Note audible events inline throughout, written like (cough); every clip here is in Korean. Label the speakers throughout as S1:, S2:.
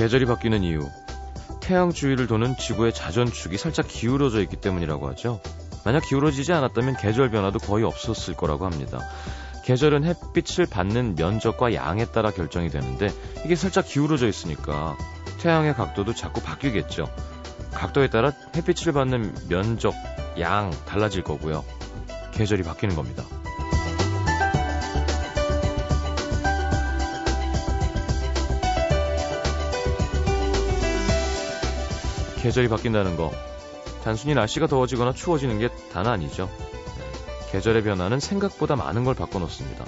S1: 계절이 바뀌는 이유. 태양 주위를 도는 지구의 자전축이 살짝 기울어져 있기 때문이라고 하죠. 만약 기울어지지 않았다면 계절 변화도 거의 없었을 거라고 합니다. 계절은 햇빛을 받는 면적과 양에 따라 결정이 되는데 이게 살짝 기울어져 있으니까 태양의 각도도 자꾸 바뀌겠죠. 각도에 따라 햇빛을 받는 면적, 양 달라질 거고요. 계절이 바뀌는 겁니다. 계절이 바뀐다는 거 단순히 날씨가 더워지거나 추워지는 게 단 아니죠. 계절의 변화는 생각보다 많은 걸 바꿔놓습니다.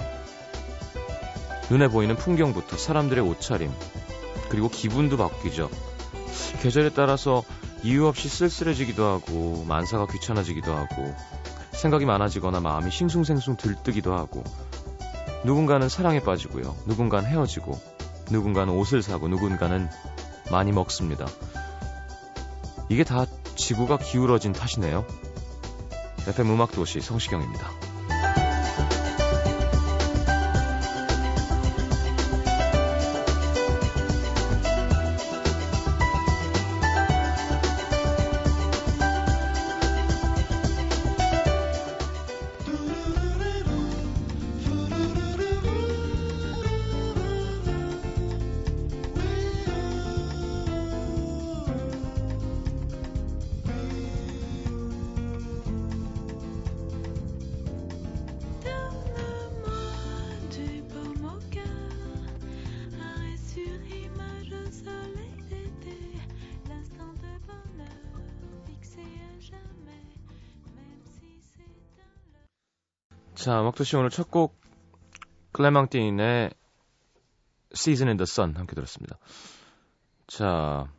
S1: 눈에 보이는 풍경부터 사람들의 옷차림, 그리고 기분도 바뀌죠. 계절에 따라서 이유 없이 쓸쓸해지기도 하고, 만사가 귀찮아지기도 하고, 생각이 많아지거나 마음이 싱숭생숭 들뜨기도 하고, 누군가는 사랑에 빠지고요. 누군가는 헤어지고, 누군가는 옷을 사고, 누군가는 많이 먹습니다. 이게 다 지구가 기울어진 탓이네요. FM 음악도시 성시경입니다. 자, 음악도시 오늘 첫 곡 클레망틴의 Season in the Sun 함께 들었습니다. 자,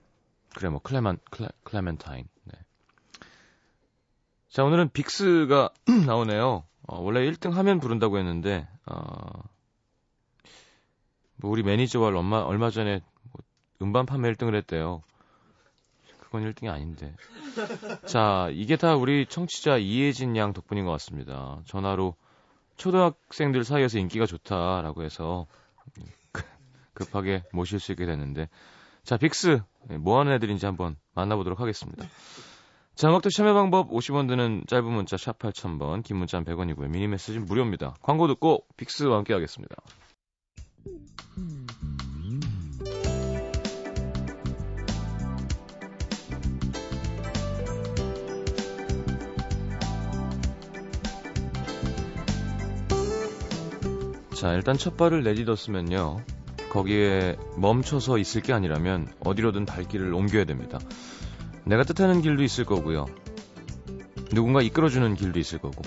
S1: 그래 뭐 클레만 클레, 클레멘타인. 네. 자, 오늘은 빅스가 (clears throat) 나오네요. 어, 원래 1등 하면 부른다고 했는데 어, 뭐 우리 매니저와 얼마 얼마 전에 뭐 음반 판매 1등을 했대요. 그건 1등이 아닌데. 자, 이게 다 우리 청취자 이혜진 양 덕분인 것 같습니다. 전화로 초등학생들 사이에서 인기가 좋다라고 해서 급하게 모실 수 있게 됐는데 자 빅스 뭐 하는 애들인지 한번 만나보도록 하겠습니다. 자 음악도 참여 방법 50원 드는 짧은 문자 샵 8000번 긴 문자는 100원이고요. 미니 메시지는 무료입니다. 광고 듣고 빅스와 함께 하겠습니다. 자, 일단 첫 발을 내딛었으면요. 거기에 멈춰서 있을 게 아니라면 어디로든 발길을 옮겨야 됩니다. 내가 뜻하는 길도 있을 거고요. 누군가 이끌어주는 길도 있을 거고.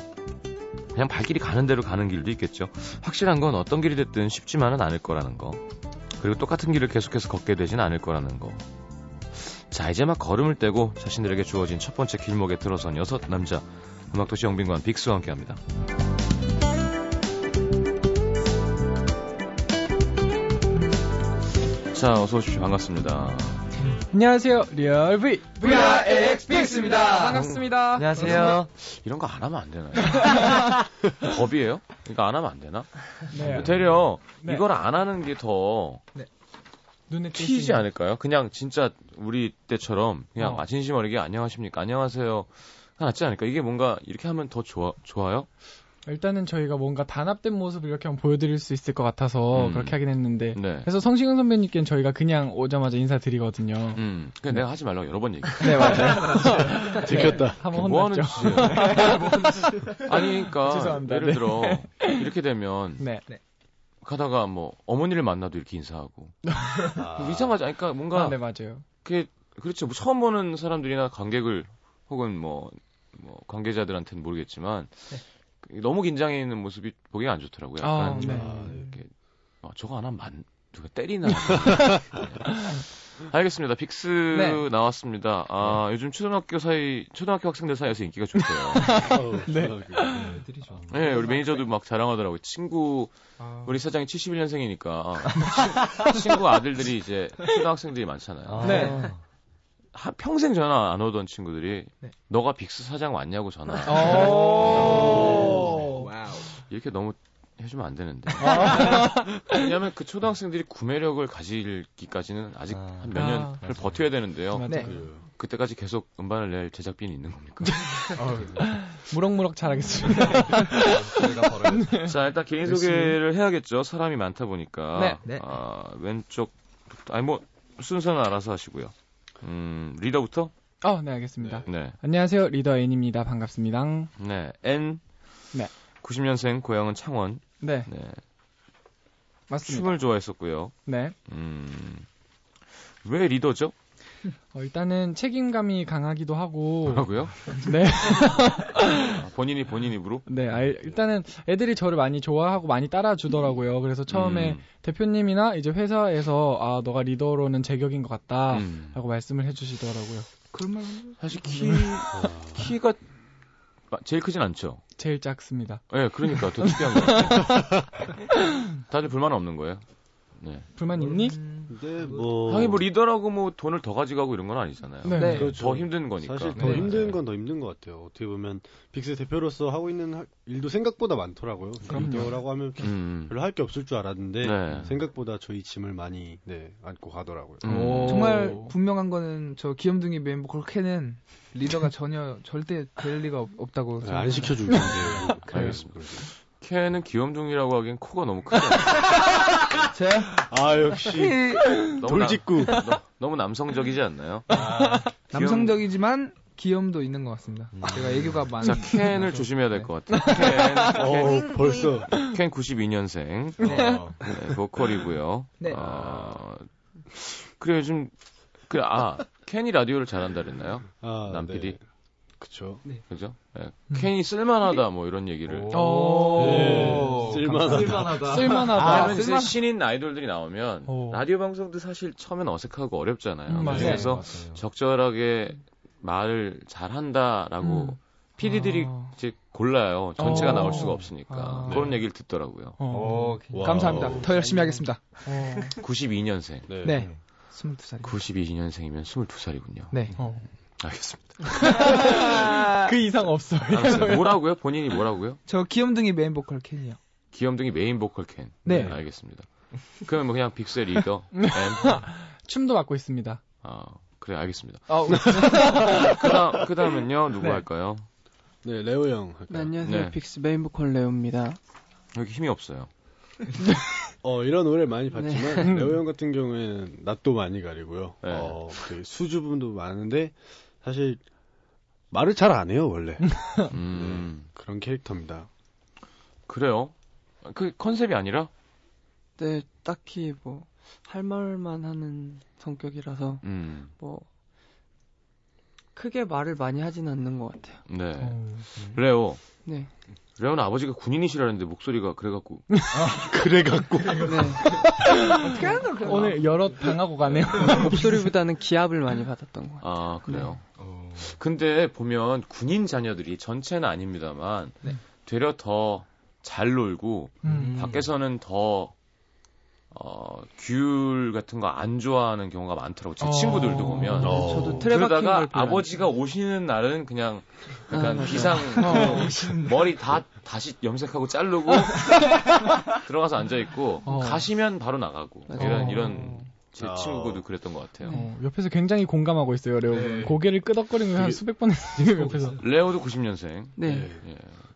S1: 그냥 발길이 가는 대로 가는 길도 있겠죠. 확실한 건 어떤 길이 됐든 쉽지만은 않을 거라는 거. 그리고 똑같은 길을 계속해서 걷게 되진 않을 거라는 거. 자, 이제 막 걸음을 떼고 자신들에게 주어진 첫 번째 길목에 들어선 여섯 남자. 음악도시 영빈관 빅스와 함께 합니다. 자, 어서 오십시오. 반갑습니다.
S2: 안녕하세요. Real V
S3: VRXBX입니다.
S2: 반갑습니다.
S1: 안녕하세요. 이런 거 안 하면 안 되나요? (laughs) 법이에요? 이거 안 하면 안 되나?
S2: 네.
S1: 되려
S2: 네.
S1: 이걸 안 하는 게더
S2: 눈에 띌
S1: 튀지 않을까요? 그냥 진짜 우리 때처럼 그냥
S2: 어.
S1: 아, 진심 어리게 안녕하십니까? 안녕하세요. 낫지 않을까? 이게 뭔가 이렇게 하면 더 좋아, 좋아요?
S2: 일단은 저희가 뭔가 단합된 모습을 이렇게 한번 보여드릴 수 있을 것 같아서
S1: 음.
S2: 그렇게 하긴 했는데
S1: 네.
S2: 그래서 성시경 선배님께는 저희가 그냥 오자마자 인사드리거든요.
S1: 음, 그냥 내가 하지 말라고 여러 번 얘기.
S2: 네 맞아요. (laughs)
S3: 들켰다.
S2: 한번
S1: 뭐 하는
S2: 혼났죠.
S1: 짓이에요? (laughs) 아니, 그러니까
S2: 죄송합니다.
S1: 예를
S2: 네.
S1: 들어 이렇게 되면
S2: 네. 네.
S1: 가다가 뭐 어머니를 만나도 이렇게 인사하고 뭐 이상하지 않으니까 뭔가
S2: 아, 네 맞아요.
S1: 그게 그렇죠. 뭐 처음 보는 사람들이나 관객을 혹은 뭐, 뭐 관계자들한테는 모르겠지만 그 너무 긴장해 있는 모습이 보기가 안 좋더라고요.
S2: 아,
S1: 약간 좀
S2: 네.
S1: 이렇게 어, 저거 하나 만 누가 때리나. (laughs) 알겠습니다. 빅스
S2: 네.
S1: 나왔습니다. 아 요즘 초등학교 사이 초등학교 학생들 사이에서 인기가 좋대요. (laughs) (laughs)
S2: 네.
S3: 좀.
S1: 네, 우리 매니저도 막 자랑하더라고요. 친구
S2: 아,
S1: 우리 사장이 71년생이니까 친구 아들들이 이제 초등학생들이 많잖아요.
S2: 네.
S1: 한- 평생 전화 안 오던 친구들이
S2: 네.
S1: 너가 빅스 사장 왔냐고 전화. 이렇게 너무 해주면 안 되는데.
S2: 아.
S1: 왜냐하면 그 초등학생들이 구매력을 가지기까지는 아직
S4: 아.
S1: 한몇 년을
S2: 아,
S3: 맞아요.
S1: 버텨야 되는데요.
S5: 네.
S3: 그,
S1: 그때까지 계속 음반을 낼 제작비는 있는 겁니까?
S2: 무럭무럭 잘하겠습니다.
S3: 저희가 벌어요.
S1: 자, 일단 개인. 소개를 해야겠죠. 사람이 많다 보니까.
S5: 네, 네.
S1: 아, 왼쪽, 아니 뭐 순서는 알아서 하시고요. 음, 리더부터?
S2: 어, 네, 알겠습니다.
S1: 네.
S2: 안녕하세요. 리더 N입니다. 반갑습니다.
S1: 네. N.
S2: 네.
S1: 90년생 고향은 창원.
S2: 네,
S1: 네.
S2: 맞습니다.
S1: 춤을 좋아했었고요.
S2: 네.
S1: 음. 왜 리더죠? (laughs)
S2: 어, 일단은 책임감이 강하기도 하고,
S1: 뭐라고요? (laughs)
S2: 네. (laughs)
S1: 아, 본인이 본인 입으로?
S2: 네, 알- 일단은 애들이 저를 많이 좋아하고 많이 따라주더라고요. 그래서 처음에
S1: 음.
S2: 대표님이나 이제 회사에서 아, 너가 리더로는 제격인 것 같다.
S1: 음.
S2: 라고 말씀을 해주시더라고요.
S5: 그런 말
S1: 사실 키, 키가 마- 제일 크진 않죠.
S2: 제일 작습니다.
S1: 예, 네, 그러니까 더 특이한 거. (laughs) 다들 불만 없는 거예요. 네.
S2: 불만 있니?
S3: 근데 뭐.
S1: 하긴 뭐 리더라고 뭐 돈을 더 가져가고 이런 건 아니잖아요.
S2: 네.
S5: 네.
S3: 그렇죠.
S1: 더 힘든 거니까.
S3: 사실 더
S2: 네.
S3: 힘든 건 더 힘든 것 같아요. 어떻게 보면 빅스 대표로서 하고 있는 하- 일도 생각보다 많더라고요.
S2: 그럼요.
S3: 리더라고 하면
S1: 음.
S3: 별로 할 게 없을 줄 알았는데
S1: 네.
S3: 생각보다 저희 짐을 많이 네, 안고 가더라고요.
S1: 음.
S2: 오.
S5: 정말 분명한 거는 저 귀염둥이 멤버 그렇게는 리더가 전혀 절대 될 리가 없, 없다고
S3: 네, 안 시켜줄 텐데. (laughs)
S1: 알겠습니다. 켄은 귀염둥이라고 하기엔 코가 너무 크죠.
S3: 제아 역시
S1: 너무,
S3: 돌직구.
S1: 나- 너, 너무 남성적이지 않나요?
S5: 남성적이지만 귀염도 있는 것 같습니다. 제가 애교가 많은
S1: 자, 캔을 조심해야 될 것 같아요.
S3: 어 벌써.
S1: 캔, 캔 92년생.
S5: 네.
S1: 네, 보컬이고요.
S5: 네.
S1: 아, 그래 요즘 그 아, 캔이 라디오를 잘한다 그랬나요?
S3: 아,
S1: 남
S3: 네. 그쵸.
S1: 그죠? 네. 캔이 쓸만하다 뭐 이런 얘기를.
S2: 오.
S3: 네, 쓸만하다.
S2: 쓸만하다.
S1: 왜냐면 이제
S5: 쓸만-
S1: 신인 아이돌들이 나오면
S2: 오.
S1: 라디오 방송도 사실 처음엔 어색하고 어렵잖아요.
S2: 음, 맞아요.
S1: 그래서 적절하게 말을 잘한다라고
S2: 음.
S1: PD들이
S2: 아.
S1: 이제 골라요. 전체가
S2: 어.
S1: 나올 수가 없으니까
S2: 아.
S1: 그런 얘기를 듣더라고요.
S2: 어.
S3: 와우.
S5: 감사합니다. 더 열심히 하겠습니다.
S2: 어.
S1: 92년생.
S3: 네.
S5: 네. 22살.
S1: 92년생이면 22살이군요.
S5: 네.
S2: 어.
S1: 알겠습니다. (laughs)
S2: 그 이상 없어요.
S1: 알았어요. 뭐라고요? 본인이 뭐라고요?
S5: 저 귀염둥이 메인 보컬 켄이요.
S1: 귀염둥이 메인 보컬 켄.
S5: 네.
S1: 알겠습니다. 그러면 뭐 그냥 빅스의 리더. M. (laughs)
S2: 춤도 맡고 있습니다.
S1: 아, 그래 알겠습니다.
S5: 아, (laughs)
S1: 그다음 그다음은요 누구
S2: 네.
S1: 할까요?
S3: 네, 레오 형 할까요?
S6: 네, 안녕하세요.
S1: 네.
S6: 빅스 메인 보컬 레오입니다.
S1: 여기 힘이 없어요.
S3: 어, 이런 노래를 많이 봤지만,
S2: 네.
S3: 레오 형 같은 경우에는 낯도 많이 가리고요.
S1: 네.
S3: 어, 되게 수줍음도 많은데, 사실, 말을 잘 안 해요, 원래. (laughs)
S1: 음,
S3: 그런 캐릭터입니다.
S1: 그래요. 그 컨셉이 아니라
S6: 네, 딱히 뭐 할 말만 하는 성격이라서
S1: 음,
S6: 뭐 크게 말을 많이 하진 않는 것 같아요.
S1: 네.
S2: 어.
S1: 레오.
S6: 네.
S1: 레오는 아버지가 군인이시라는데 목소리가 그래갖고 (laughs)
S3: 그래갖고.
S6: 네.
S5: 어떻게 하는 걸 그래.
S2: 오늘 여러 당하고 가네요.
S6: 목소리보다는 기합을 많이 받았던 것 같아요.
S1: 아 그래요.
S3: 어,
S1: 근데 보면 군인 자녀들이 전체는 아닙니다만
S5: 네.
S1: 되려 더 잘 놀고
S2: 음.
S1: 밖에서는 더 어, 규율 같은 거 안 좋아하는 경우가 많더라고. 제
S2: 어.
S1: 친구들도 보면.
S3: 어.
S6: 저도
S1: 그러다가 아버지가 오시는 날은 그냥
S6: 아,
S1: 약간
S6: 맞아요.
S1: 비상
S2: 어.
S1: 머리 다 다시 염색하고 자르고 (laughs) 들어가서 앉아 있고
S2: 어.
S1: 가시면 바로 나가고
S6: 맞아요.
S1: 이런
S2: 어.
S1: 이런 제
S3: 어.
S1: 친구도 그랬던 것 같아요.
S2: 어, 옆에서 굉장히 공감하고 있어요, 레오.
S3: 네.
S2: 고개를 끄덕거리는 거한 수백 번 했어요, 지금 (laughs) 옆에서.
S1: 레오도 90년생.
S6: 네.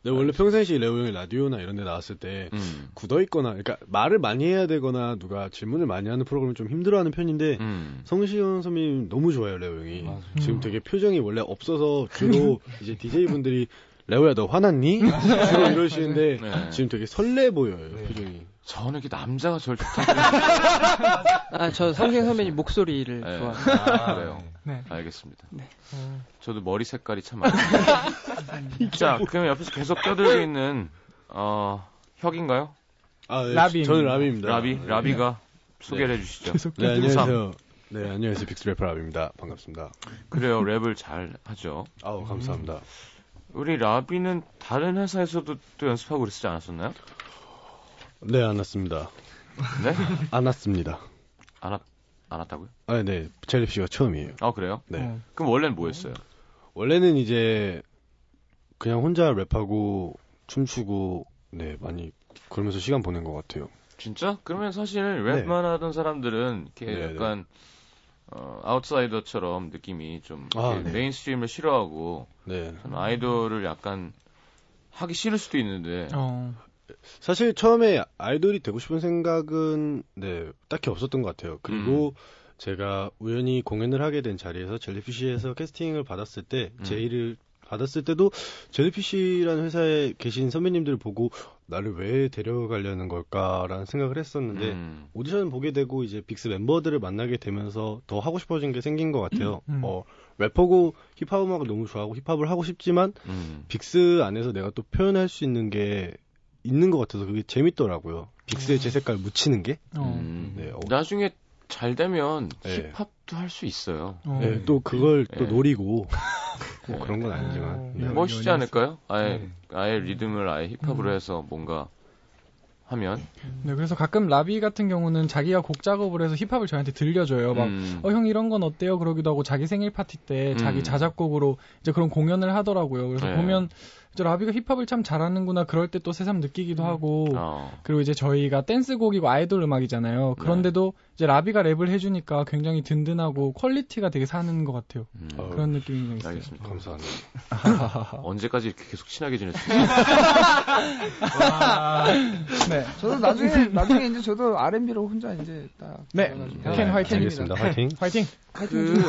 S1: 예.
S3: 네, 원래 평상시 레오 형이 라디오나 이런 데 나왔을 때,
S1: 음.
S3: 굳어 있거나, 그러니까 말을 많이 해야 되거나, 누가 질문을 많이 하는 프로그램을 좀 힘들어하는 편인데,
S1: 음.
S3: 성시현 선배님 너무 좋아요, 레오 형이. 지금
S2: 음.
S3: 되게 표정이 원래 없어서 주로 이제 DJ분들이 레오야 너 화났니? 주로 이러시는데
S1: 네.
S3: 지금 되게 설레 보여요, 표정이.
S1: 저는 이렇게 남자가 저를 (laughs) 좋다.
S6: 아, 저 성생 선배님 목소리를
S1: 네.
S6: 좋아해요.
S1: 아, 그래요.
S2: 네.
S1: 알겠습니다.
S2: 어.
S1: 저도 머리 색깔이 참 많아요. 자, 그러면 옆에서 계속 껴들고 있는 어, 혁인가요?
S3: 아, 네,
S2: 라비입니다.
S3: 저는 라비입니다.
S1: 라비, 라비가 소개를 해주시죠.
S2: 계속
S3: 네,
S2: 껴들고
S3: 안녕하세요. 네, 안녕하세요. 빅스 래퍼 라비입니다. 반갑습니다.
S1: 그래요, 랩을 잘 하죠.
S3: 아우, 감사합니다.
S1: 우리 라비는 다른 회사에서도 또 연습하고 그러지 않았었나요?
S3: 네, 안 왔습니다.
S1: 네?
S3: 안 왔습니다.
S1: 안, 왔, 안 왔다고요?
S3: 아, 네. 젤리피쉬가 처음이에요.
S1: 아, 그래요?
S3: 네.
S2: 어.
S1: 그럼 원래는 뭐였어요?
S3: 원래는 이제 그냥 혼자 랩하고 춤추고 네, 많이 그러면서 시간 보낸 것 같아요.
S1: 진짜? 그러면 사실 랩만 하던 사람들은 이렇게
S3: 네, 네.
S1: 약간 어, 아웃사이더처럼 느낌이 좀
S3: 아, 네.
S1: mainstream을 싫어하고
S3: 네.
S1: 아이돌을 약간 하기 싫을 수도 있는데
S2: 어.
S3: 사실 처음에 아이돌이 되고 싶은 생각은 네 딱히 없었던 것 같아요. 그리고
S1: 음.
S3: 제가 우연히 공연을 하게 된 자리에서 젤리피쉬에서 캐스팅을 받았을 때
S1: 음.
S3: 제의를 받았을 때도 젤리피쉬라는 회사에 계신 선배님들 을 보고 나를 왜 데려가려는 걸까라는 생각을 했었는데
S1: 음.
S3: 오디션 보게 되고 이제 빅스 멤버들을 만나게 되면서 더 하고 싶어진 게 생긴 것 같아요.
S2: 음.
S3: 어, 래퍼고 힙합 음악을 너무 좋아하고 힙합을 하고 싶지만
S1: 음.
S3: 빅스 안에서 내가 또 표현할 수 있는 게 있는 것 같아서 그게 재밌더라고요. 빅스에 제 색깔 묻히는 게.
S2: 어.
S1: 음.
S3: 네, 어.
S1: 나중에 잘 되면
S3: 네.
S1: 힙합도 할 수 있어요.
S2: 어.
S3: 네, 또 그걸 또
S1: 네.
S3: 노리고
S1: 네.
S3: 뭐 그런 건 아니지만.
S2: 어.
S3: 네.
S2: 네.
S1: 멋있지 않을까요? 아예
S3: 네.
S1: 아예 리듬을 아예 힙합으로
S2: 음.
S1: 해서 뭔가 하면
S2: 네, 그래서 가끔 라비 같은 경우는 자기가 곡 작업을 해서 힙합을 저희한테 들려줘요. 막
S1: 음.
S2: 어, 형 이런 건 어때요? 그러기도 하고 자기 생일 파티 때
S1: 음.
S2: 자기 자작곡으로 이제 그런 공연을 하더라고요. 그래서
S1: 네.
S2: 보면 이제 라비가 힙합을 참 잘하는구나 그럴 때 또 새삼 느끼기도 하고
S1: 어.
S2: 그리고 이제 저희가 댄스곡이고 아이돌 음악이잖아요. 그런데도 이제 라비가 랩을 해주니까 굉장히 든든하고 quality가 되게 사는 것 같아요.
S1: 음.
S3: 어.
S2: 그런 느낌이 굉장히 있어요.
S1: 알겠습니다.
S3: 감사합니다. (laughs)
S1: 언제까지 이렇게 계속 친하게 지낼 수 있어요?
S2: 네.
S5: 저도 나중에 나중에 이제 저도 R&B로 혼자 이제 딱
S2: 네. 켄 화이팅.
S3: 알겠습니다. 화이팅. (laughs)
S2: 화이팅.
S1: 그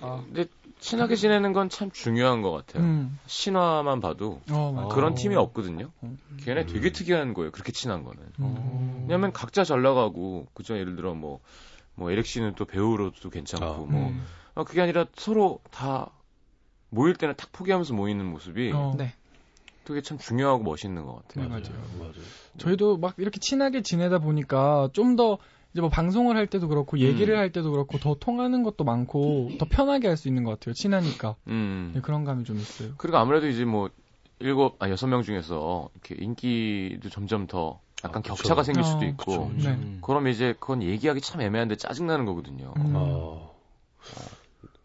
S5: 아.
S1: 근데 친하게 지내는 건 참 중요한 것 같아요.
S2: 음.
S1: 신화만 봐도
S2: 어.
S1: 그런
S3: 어.
S1: 팀이 없거든요.
S2: 음.
S1: 걔네 되게 특이한 거예요. 그렇게 친한 거는.
S2: 음.
S1: 왜냐면 각자 잘 나가고 그죠 예를 들어 뭐뭐 에릭 씨는 또 배우로도 괜찮고
S3: 아.
S1: 뭐
S2: 음.
S1: 아, 그게 아니라 서로 다 모일 때는 탁 포기하면서 모이는 모습이
S2: 어.
S5: 네.
S1: 되게 참 중요하고 멋있는 것 같아요.
S2: 네, 맞아요.
S3: 맞아요.
S2: 저희도 막 이렇게 친하게 지내다 보니까 좀더 이제 뭐 방송을 할 때도 그렇고 얘기를
S1: 음.
S2: 할 때도 그렇고 더 통하는 것도 많고 더 편하게 할 수 있는 것 같아요. 친하니까
S1: 음.
S2: 네, 그런 감이 좀 있어요.
S1: 그리고 아무래도 이제 뭐 일곱 아 여섯 명 중에서 이렇게 인기도 점점 더 약간
S3: 아, 그쵸.
S1: 격차가 생길 수도
S2: 어,
S1: 있고
S3: 그쵸.
S2: 네.
S1: 그러면 이제 그건 얘기하기 참 애매한데 짜증 나는 거거든요.
S2: 음.
S3: 어,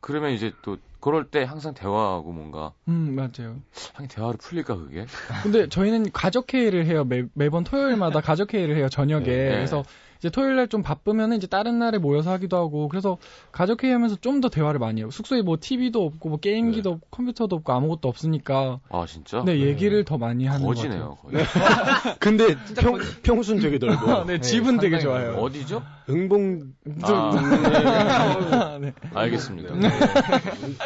S1: 그러면 이제 또 그럴 때 항상 대화하고 뭔가
S2: 음 맞아요.
S1: 하긴 대화로 풀릴까 그게?
S2: 근데 저희는 가족 회의를 해요. 매, 매번 토요일마다 (laughs) 가족 회의를 해요. 저녁에.
S1: 네.
S2: 그래서 이제 토요일 날 좀 바쁘면은 이제 다른 날에 모여서 하기도 하고 그래서 가족 회의 하면서 좀 더 대화를 많이 해요. 숙소에 뭐 TV도 없고 뭐 게임기도
S3: 네.
S2: 없고 컴퓨터도 없고 아무것도 없으니까
S1: 아 진짜?
S2: 네, 얘기를 더 많이 하는 것
S1: 거지네요
S2: 같아요.
S1: 거의. (laughs)
S3: 근데 평, 평순 되게 넓어. (laughs)
S2: 네, 집은 되게 좋아요.
S1: 어디죠?
S3: 응봉
S1: 아,
S2: 네.
S1: 알겠습니다.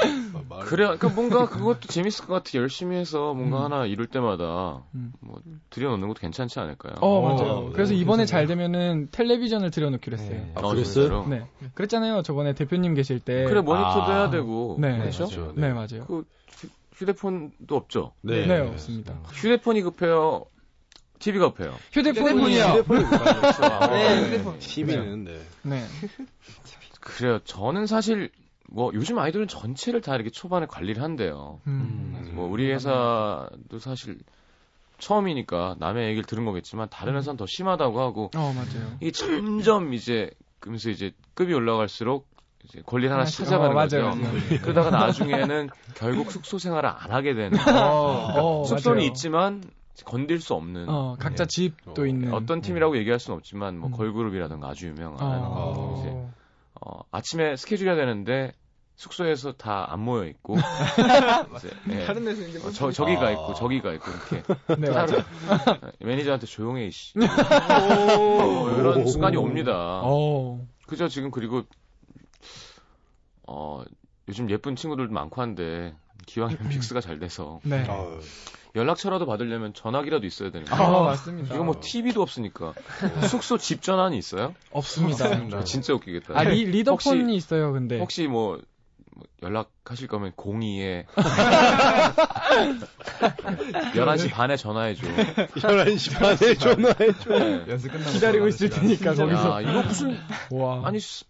S3: 네.
S1: 그래, 그러니까 뭔가 (laughs) 그것도 재밌을 것 같아. 열심히 해서 뭔가
S2: 음.
S1: 하나 이룰 때마다
S2: 음.
S1: 뭐 들여놓는 것도 괜찮지 않을까요?
S2: 어,
S3: 어,
S2: 맞아요.
S3: 네.
S2: 그래서 이번에 잘 되면은 텔레비전을 들여놓기로 했어요.
S6: 네.
S3: 아,
S1: 어,
S3: 그랬어요?
S2: 네. 그랬잖아요. 저번에 대표님 계실 때.
S1: 그래 모니터도
S3: 아.
S1: 해야 되고
S2: 네.
S1: 그렇죠?
S3: 맞아요.
S2: 네, 맞아요.
S1: 그 휴- 휴대폰도 없죠.
S2: 네,
S3: 네.
S2: 없습니다.
S1: 휴대폰이 급해요. TV가 급해요.
S2: 휴대폰이요.
S3: 휴대폰이
S1: 아,
S5: 네,
S1: 네.
S5: 휴대폰.
S3: TV는 네.
S2: 네.
S1: 그래요. 저는 사실 뭐 요즘 아이돌은 전체를 다 이렇게 초반에 관리를 한대요.
S2: 음.
S1: 뭐 우리 회사도 사실 처음이니까 남의 얘기를 들은 거겠지만 다른 회사는 더 심하다고 하고
S2: 어, 맞아요.
S1: 이게 점점 이제 그러면서 이제 급이 올라갈수록 이제 권리를 하나씩
S2: 하나씩-
S1: 찾아가는
S2: 어,
S1: 거죠.
S2: 맞아요, 맞아요.
S1: 그러다가 나중에는 결국 숙소 생활을 안 하게 되는.
S2: 어, (laughs)
S1: 숙소는
S2: 맞아요.
S1: 있지만 건들 수 없는
S2: 어, 각자 집도
S3: 어,
S2: 있는.
S1: 어떤 팀이라고 얘기할 수는 없지만 뭐
S2: 음.
S1: 걸그룹이라든가 아주 유명한
S2: 어.
S1: 이제 어, 아침에 스케줄이 해야 되는데 숙소에서 다 안 모여 있고 (laughs) 이제, 예.
S5: 다른 데서 이제
S1: 어, 저 저기가
S3: 아.
S1: 있고 저기가 있고 이렇게 (laughs)
S2: 네,
S1: 따로
S2: 맞아요.
S1: 매니저한테 조용해 이씨 뭐 (laughs) 이런 순간이 옵니다.
S2: 어.
S1: 그죠 지금 그리고 어 요즘 예쁜 친구들도 많고 한데 기왕이면 빅스가 잘 돼서
S2: 네.
S1: 연락처라도 받으려면 전화기라도 있어야 되는
S2: 아,
S1: 거예요.
S2: 맞습니다.
S1: 이거 뭐 TV도 없으니까 숙소 집 전화는 있어요?
S2: 없습니다.
S1: 이거 진짜 웃기겠다.
S2: 아, 리, 리더폰이
S1: 혹시-
S2: 있어요, 근데.
S1: 혹시 뭐, 뭐 연락하실 거면 02에 11시 (laughs) 반에 전화해줘.
S3: 11시 반에 전화해줘.
S1: 네.
S6: 연습 끝나고
S2: 기다리고 있을 테니까, 거기서.
S1: 야, 이거 무슨
S2: 와.
S1: 아니 스-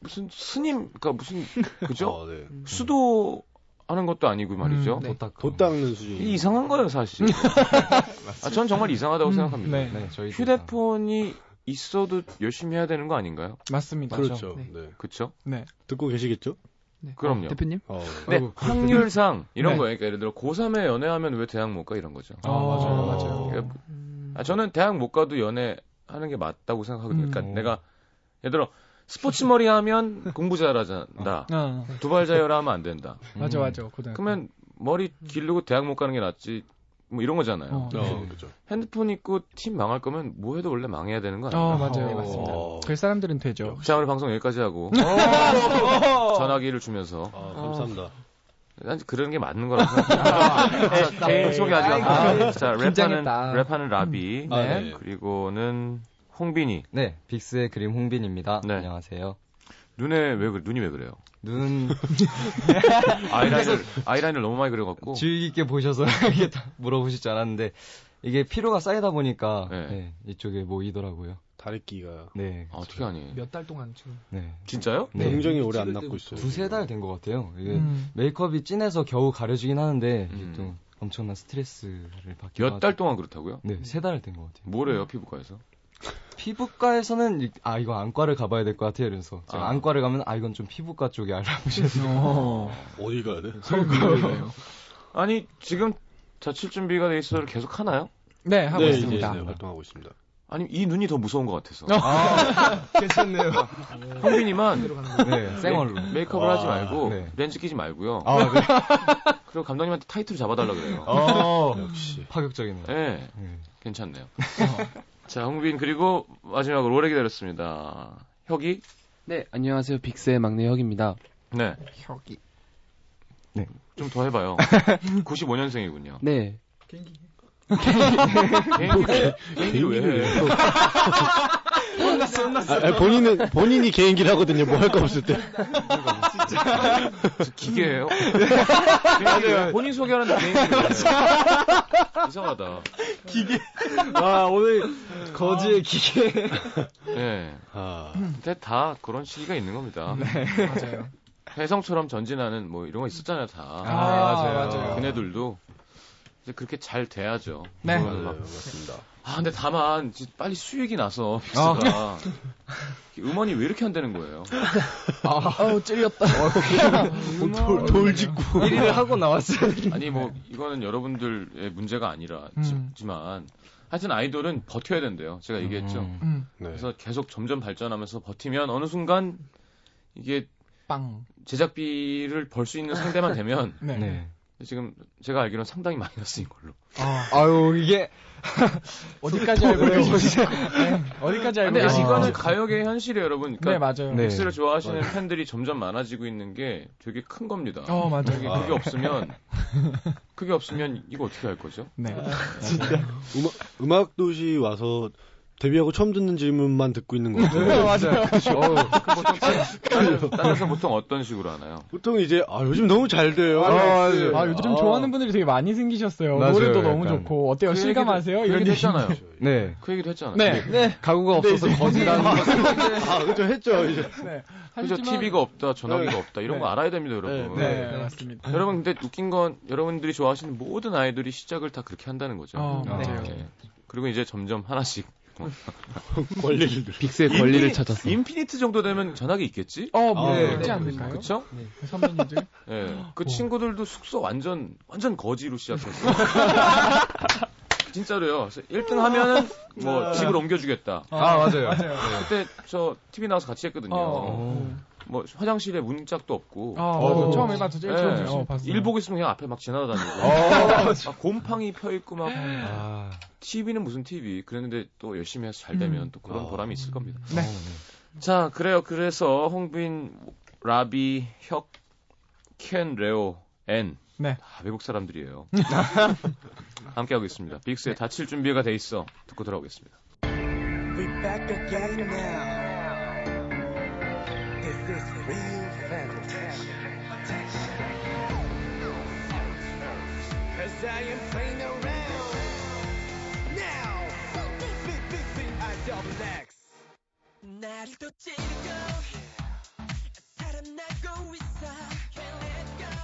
S1: 무슨 스님 그러니까 무슨 그죠?
S3: 어, 네.
S1: 수도 하는 것도 아니고 말이죠.
S2: 음,
S5: 네.
S6: 도딱
S3: 도 닦는 수준.
S1: 이 이상한 거예요 사실. (laughs) 아, 전 정말 이상하다고
S2: 음,
S1: 생각합니다.
S2: 네.
S6: 네, 저희
S1: 휴대폰이 있어도 열심히 해야 되는 거 아닌가요?
S2: 맞습니다.
S3: 그렇죠.
S5: 네.
S3: 네.
S1: 그렇죠?
S2: 네.
S3: 듣고 계시겠죠?
S5: 네.
S1: 그럼요.
S5: 어, 대표님?
S3: 어.
S1: 근데
S6: 아이고,
S1: 확률상 이런
S2: 네.
S1: 거예요. 그러니까 예를 들어 고3에 연애하면 왜 대학 못 가 이런 거죠.
S2: 아, 맞아요,
S3: 어.
S2: 맞아요.
S1: 그러니까
S5: 음,
S1: 아, 저는 대학 못 가도 연애 하는 게 맞다고 생각하거든요.
S2: 음.
S1: 그러니까 내가 예를 들어 스포츠 머리 하면 공부 잘하잔다.
S2: 어,
S1: 두발 자유라 하면 안 된다.
S2: 맞아 맞아. 고등학교.
S1: 그러면 머리 기르고 대학 못 가는 게 낫지. 뭐 이런 거잖아요.
S2: 어.
S3: 어, 그죠.
S1: 핸드폰 있고 팀 망할 거면 뭐 해도 원래 망해야 되는 거 아니에요?
S2: 어 맞아요
S5: 네,
S2: 맞습니다.
S3: 어.
S2: 그 사람들은 되죠.
S1: 자, 오늘 방송 여기까지 하고 (laughs) 전화기를 주면서
S3: 아, 감사합니다.
S1: 난 그런 게 맞는 거라고 생각해요. 자, 개인 소개 아직 안
S5: 아,
S1: 했어요. 자, 랩하는. 랩하는 라비.
S3: 아, 네.
S1: 그리고는 홍빈이.
S4: 네, 빅스의 그림 홍빈입니다.
S1: 네.
S4: 안녕하세요.
S1: 눈에 왜 그래? 눈이 왜 그래요?
S4: 눈 (laughs)
S1: 아이라인을 아이라인을 너무 많이 그려갖고.
S4: 주의 깊게 보셔서 (laughs) 이게 다 물어보시지 않았는데 이게 피로가 쌓이다 보니까
S1: 네.
S4: 네, 이쪽에 모이더라고요.
S3: 다래끼가
S4: 네,
S1: 아, 어떻게 하니?
S5: 몇 달 동안 지금
S4: 네.
S1: 진짜요?
S4: 네.
S3: 굉장히 오래 안 남고 있어요.
S4: 두세 달 된 것 같아요. 이게
S2: 음.
S4: 메이크업이 진해서 겨우 가려지긴 하는데
S1: 음.
S4: 이게 또 엄청난 스트레스를 받기도
S1: 몇 달. 동안 그렇다고요?
S4: 네, 세 달 된 것 같아요.
S1: 뭐래요 피부과에서?
S4: 피부과에서는 이- 아 이거 안과를 가봐야 될 것 같아요. 그래서 제가
S1: 아.
S4: 안과를 가면 아 이건 좀 피부과 쪽에 알아보셔야 돼요.
S2: 어. (laughs)
S3: 어디 가야 돼?
S1: 아니 지금 자칠 준비가 돼 있어를 계속 하나요?
S2: 네 하고
S3: 네,
S2: 있습니다.
S3: 네, 활동하고 있습니다.
S1: 아니 이 눈이 더 무서운 것 같아서.
S4: 아, (laughs) 괜찮네요. (laughs)
S1: 홍빈이만
S4: 네, 생얼로.
S1: 메이크업을
S3: 와,
S1: 하지 말고
S4: 네.
S1: 렌즈 끼지 말고요.
S4: 아, 네.
S1: 그리고 감독님한테 타이틀 잡아달라 그래요.
S4: 어,
S3: 역시.
S4: 파격적이네요.
S1: 네,
S4: 네.
S1: 괜찮네요. 자, 홍빈 그리고 마지막으로 오래 기다렸습니다. 혁이?
S6: 네, 안녕하세요. 빅스의 막내 혁입니다.
S1: 네,
S5: 혁이.
S1: 좀더 해봐요. (laughs) 95년생이군요.
S6: 네.
S1: 개인기를, 개인기를 왜 해?
S3: 아, 본인은 본인이 개인기를 하거든요. 뭐 할 거 없을 때.
S1: 기계예요? 개인기 왜? (laughs) 본인 소개하는데 해? 이상하다.
S4: 아, 오늘 거지의 기계.
S1: 네.
S3: 아,
S1: 근데 다 그런 시기가 있는 겁니다.
S2: 맞아요.
S1: 혜성처럼 전진하는 뭐 이런 거 있었잖아요, 다.
S2: 아,
S4: 맞아요.
S2: 맞아요.
S1: 그네들도 이제 그렇게 잘 돼야죠.
S2: 네.
S3: 맞아요.
S1: 막
S3: 맞습니다.
S1: 아, 근데 다만 빨리 수익이 나서 빅스가 음원이 왜 이렇게 안 되는 거예요?
S2: 아우 찔렸다. (laughs)
S3: 돌, 돌 짓고.
S4: 1위를 하고 나왔어요.
S1: 아니 뭐 이거는 여러분들의 문제가 아니라
S2: 음.
S1: 지만 하여튼 아이돌은 버텨야 된대요. 제가 얘기했죠.
S4: 음.
S2: 음,
S3: 네.
S1: 그래서 계속 점점 발전하면서 버티면 어느 순간 이게
S2: 빵.
S1: 제작비를 벌 수 있는 상대만 되면 (laughs)
S2: 네.
S4: 네.
S1: 지금 제가 알기로는 상당히 마이너스인 걸로.
S2: 아,
S4: 아유, 이게. (laughs)
S2: 어디까지 알고 계시죠? 네, 어디까지 알고
S1: 근데
S2: 계시죠?
S1: 이거는 가요계의 현실이에요, 여러분.
S2: 네
S1: 그러니까
S2: 맞아요.
S4: 네.
S1: 믹스를 좋아하시는 팬들이 점점 많아지고 있는 게 되게 큰 겁니다.
S2: 어 맞아요.
S1: 그게, 그게 없으면 그게 없으면 이거 어떻게 할 거죠?
S2: 네.
S3: 음악, 음악 도시 와서 데뷔하고 처음 듣는 질문만 듣고 있는 거 같아요.
S4: 네, 맞아요.
S1: 다른, 다른 데서 보통 어떤 식으로 하나요?
S3: 보통 이제 아 요즘 너무 잘 돼요.
S4: 아, 맞아요.
S2: 아 요즘
S3: 아.
S2: 좋아하는 분들이 되게 많이 생기셨어요.
S4: 맞아요,
S2: 노래도 너무
S4: 약간.
S2: 좋고 어때요?
S1: 그
S2: 실감하세요?
S1: 그
S2: 이런
S1: 얘기도
S2: 얘기
S1: 했잖아요. (laughs)
S4: 네.
S1: 그 얘기도 했잖아요.
S2: 네. 네.
S4: 가구가 없어서 거지라는 거.
S3: 아, 그죠 했죠 이제.
S2: 네.
S1: 그죠? TV가 없다, 전화기가
S3: 네.
S1: 없다 이런
S2: 네.
S1: 거 알아야 됩니다, 여러분.
S2: 네,
S5: 네.
S2: 맞습니다.
S1: 여러분 근데 웃긴 건 여러분들이 좋아하시는 모든 아이돌이 시작을 다 그렇게 한다는 거죠.
S2: 어,
S4: 맞아요.
S1: 네. 그리고 이제 점점 하나씩 (laughs)
S3: 권리를 들.
S6: 빅스의 권리를
S1: 인피니-
S6: 찾았어.
S1: 인피니트 정도 되면 전화기 있겠지?
S2: 어, 뭐
S3: 네.
S2: 있지
S5: 네.
S2: 않을까요?
S1: 그쵸?
S2: 선배님들.
S1: 예. (gasps) 그 친구들도 숙소 완전, 완전 거지로 시작했어. (laughs) 진짜로요. 그래서 1등 하면은 뭐 집을 옮겨주겠다.
S4: 아, 맞아요.
S1: 그때 저 TV 나와서 같이 했거든요.
S2: 어.
S1: 뭐 화장실에 문짝도 없고.
S2: 아,
S3: 어.
S2: 맞아. 처음 해봤죠. 제일
S1: 예.
S2: 어.
S1: 일 보고 있으면 그냥 앞에 막 지나다니고.
S4: 어.
S1: 막 곰팡이 펴 있고 막.
S4: 아.
S1: TV는 무슨 TV. 그랬는데 또 열심히 해서 잘 되면
S2: 음.
S1: 또 그런
S3: 아.
S1: 보람이 있을 겁니다.
S2: 네.
S1: 자, 그래요. 그래서 홍빈, 라비, 혁, 켄, 레오, 엔.
S2: 네.
S1: 다 외국 사람들이에요. (laughs) 함께 하고 있습니다. 빅스의 다칠 준비가 돼 있어. 듣고 돌아오겠습니다.
S7: This is real fantasy. Cause I am playing around. Now, big, big, big, I double X. 나를 또 찌르고 살아나고 있어. Can't let go.